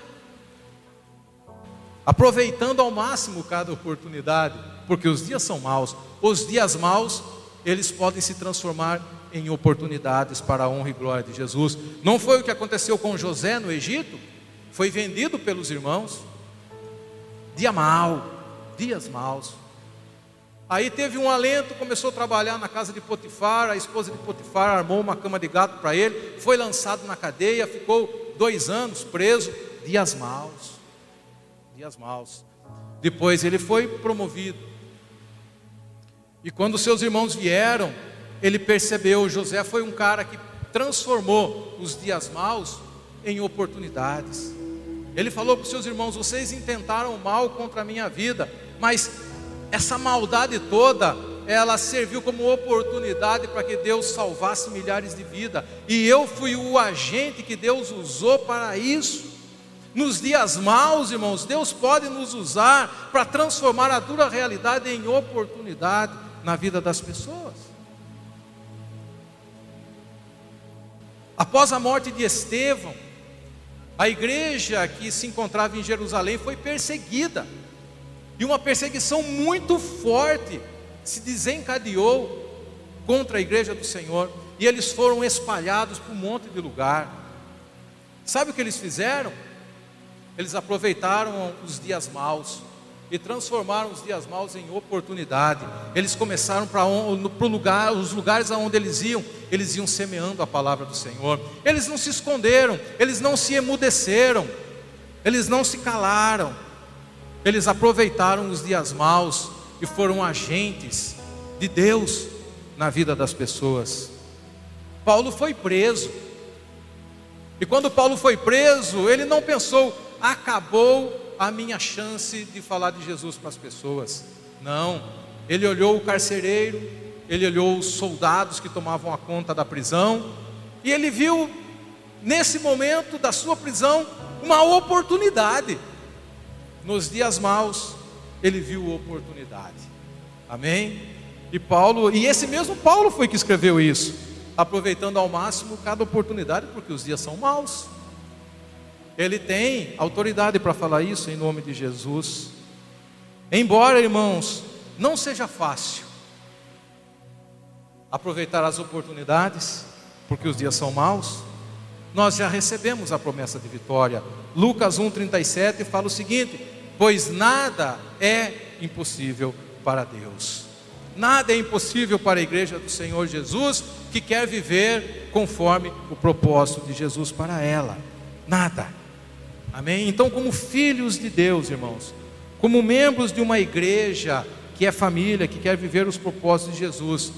Aproveitando ao máximo cada oportunidade, porque os dias são maus, os dias maus, eles podem se transformar em oportunidades para a honra e glória de Jesus. Não foi o que aconteceu com José no Egito? Foi vendido pelos irmãos. Dia mau, dias maus. Aí teve um alento, começou a trabalhar na casa de Potifar, a esposa de Potifar armou uma cama de gato para ele, foi lançado na cadeia, ficou dois anos preso, dias maus, dias maus. Depois ele foi promovido. E quando seus irmãos vieram, ele percebeu, José foi um cara que transformou os dias maus em oportunidades. Ele falou para os seus irmãos: vocês intentaram mal contra a minha vida, mas essa maldade toda, ela serviu como oportunidade para que Deus salvasse milhares de vidas. E eu fui o agente que Deus usou para isso. Nos dias maus, irmãos, Deus pode nos usar para transformar a dura realidade em oportunidade na vida das pessoas. Após a morte de Estevão, a igreja que se encontrava em Jerusalém foi perseguida. E uma perseguição muito forte se desencadeou contra a igreja do Senhor, e eles foram espalhados por um monte de lugar. Sabe o que eles fizeram? eles aproveitaram os dias maus e transformaram os dias maus em oportunidade. Eles começaram para lugar, os lugares aonde eles iam, eles iam semeando a palavra do Senhor. Eles não se esconderam, eles não se emudeceram, eles não se calaram. Eles aproveitaram os dias maus e foram agentes de Deus na vida das pessoas. Paulo foi preso. E quando Paulo foi preso, ele não pensou, acabou a minha chance de falar de Jesus para as pessoas. Não, ele olhou o carcereiro, ele olhou os soldados que tomavam a conta da prisão, e ele viu, nesse momento da sua prisão, uma oportunidade. Nos dias maus, ele viu oportunidade. Amém? E Paulo, e esse mesmo Paulo foi que escreveu isso, aproveitando ao máximo cada oportunidade, porque os dias são maus. Ele tem autoridade para falar isso em nome de Jesus. Embora, irmãos, não seja fácil aproveitar as oportunidades, porque os dias são maus, nós já recebemos a promessa de vitória. Lucas 1,37 fala o seguinte: Pois nada é impossível para Deus. Nada é impossível para a igreja do Senhor Jesus que quer viver conforme o propósito de Jesus para ela. Nada. Amém? Então, como filhos de Deus, irmãos, como membros de uma igreja que é família, que quer viver os propósitos de Jesus,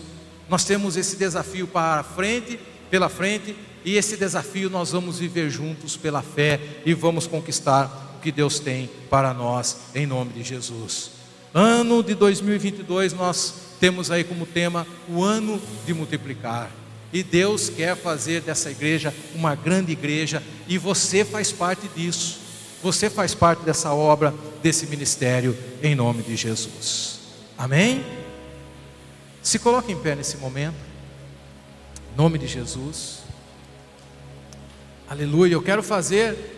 nós temos esse desafio para frente, pela frente, e esse desafio nós vamos viver juntos pela fé e vamos conquistar que Deus tem para nós, em nome de Jesus. Ano de 2022, nós temos aí como tema o ano de multiplicar. E Deus quer fazer dessa igreja uma grande igreja, e você faz parte disso. Você faz parte dessa obra, desse ministério, em nome de Jesus. Amém? Se coloque em pé nesse momento, em nome de Jesus. Aleluia. Eu quero fazer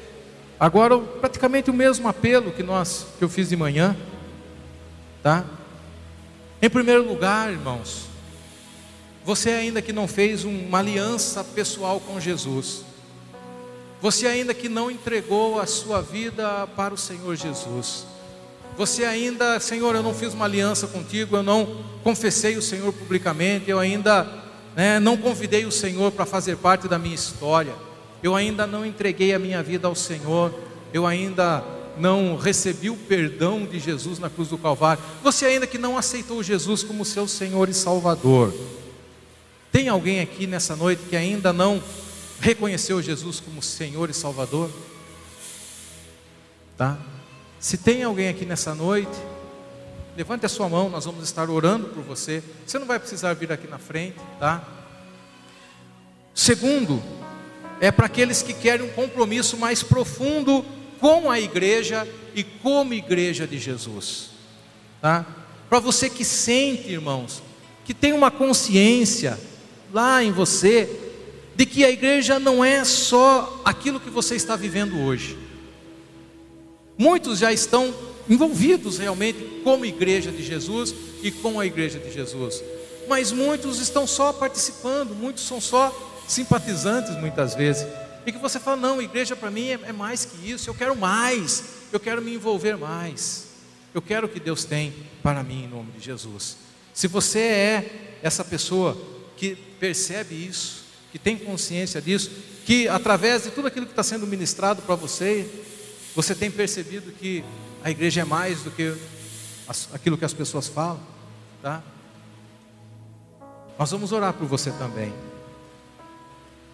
agora praticamente o mesmo apelo que nós que eu fiz de manhã, tá? Em primeiro lugar, irmãos, você ainda que não fez uma aliança pessoal com Jesus, você ainda que não entregou a sua vida para o Senhor Jesus, você ainda, Senhor, eu não fiz uma aliança contigo, eu não confessei o Senhor publicamente, eu ainda né, não convidei o Senhor para fazer parte da minha história, eu ainda não entreguei a minha vida ao Senhor, eu ainda não recebi o perdão de Jesus na cruz do Calvário, você ainda que não aceitou Jesus como seu Senhor e Salvador, tem alguém aqui nessa noite que ainda não reconheceu Jesus como Senhor e Salvador? Tá? Se tem alguém aqui nessa noite, levante a sua mão, nós vamos estar orando por você. Você não vai precisar vir aqui na frente, tá? Segundo, é para aqueles que querem um compromisso mais profundo com a igreja e como igreja de Jesus. Tá? Para você que sente, irmãos, que tem uma consciência lá em você de que a igreja não é só aquilo que você está vivendo hoje. Muitos já estão envolvidos realmente como igreja de Jesus e com a igreja de Jesus, mas muitos estão só participando, muitos são só simpatizantes muitas vezes. E que você fala, não, igreja para mim é, é mais que isso, eu quero mais, eu quero me envolver mais, eu quero o que Deus tem para mim em nome de Jesus. Se você é essa pessoa que percebe isso, que tem consciência disso, que através de tudo aquilo que está sendo ministrado para você, você tem percebido que a igreja é mais do que aquilo que as pessoas falam, tá? Nós vamos orar por você também.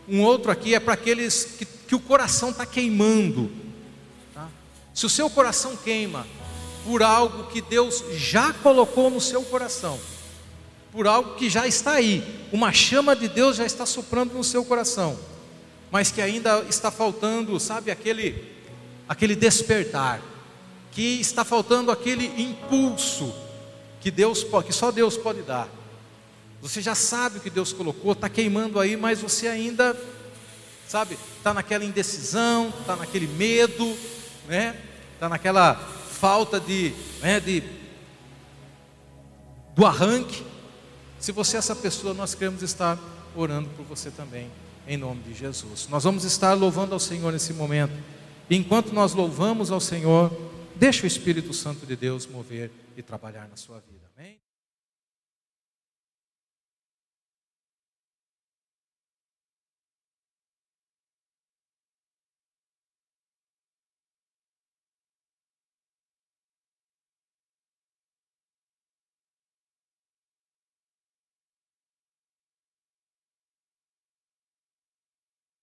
Um outro aqui é para aqueles que, que o coração está queimando. Tá? Se o seu coração queima por algo que Deus já colocou no seu coração, por algo que já está aí, uma chama de Deus já está soprando no seu coração, mas que ainda está faltando, sabe, aquele, aquele despertar, que está faltando aquele impulso que Deus que só Deus pode dar. Você já sabe o que Deus colocou, está queimando aí, mas você ainda, sabe, está naquela indecisão, está naquele medo, né? Está naquela falta de, né, de do arranque. Se você é essa pessoa, nós queremos estar orando por você também, em nome de Jesus. Nós vamos estar louvando ao Senhor nesse momento. E enquanto nós louvamos ao Senhor, deixa o Espírito Santo de Deus mover e trabalhar na sua vida.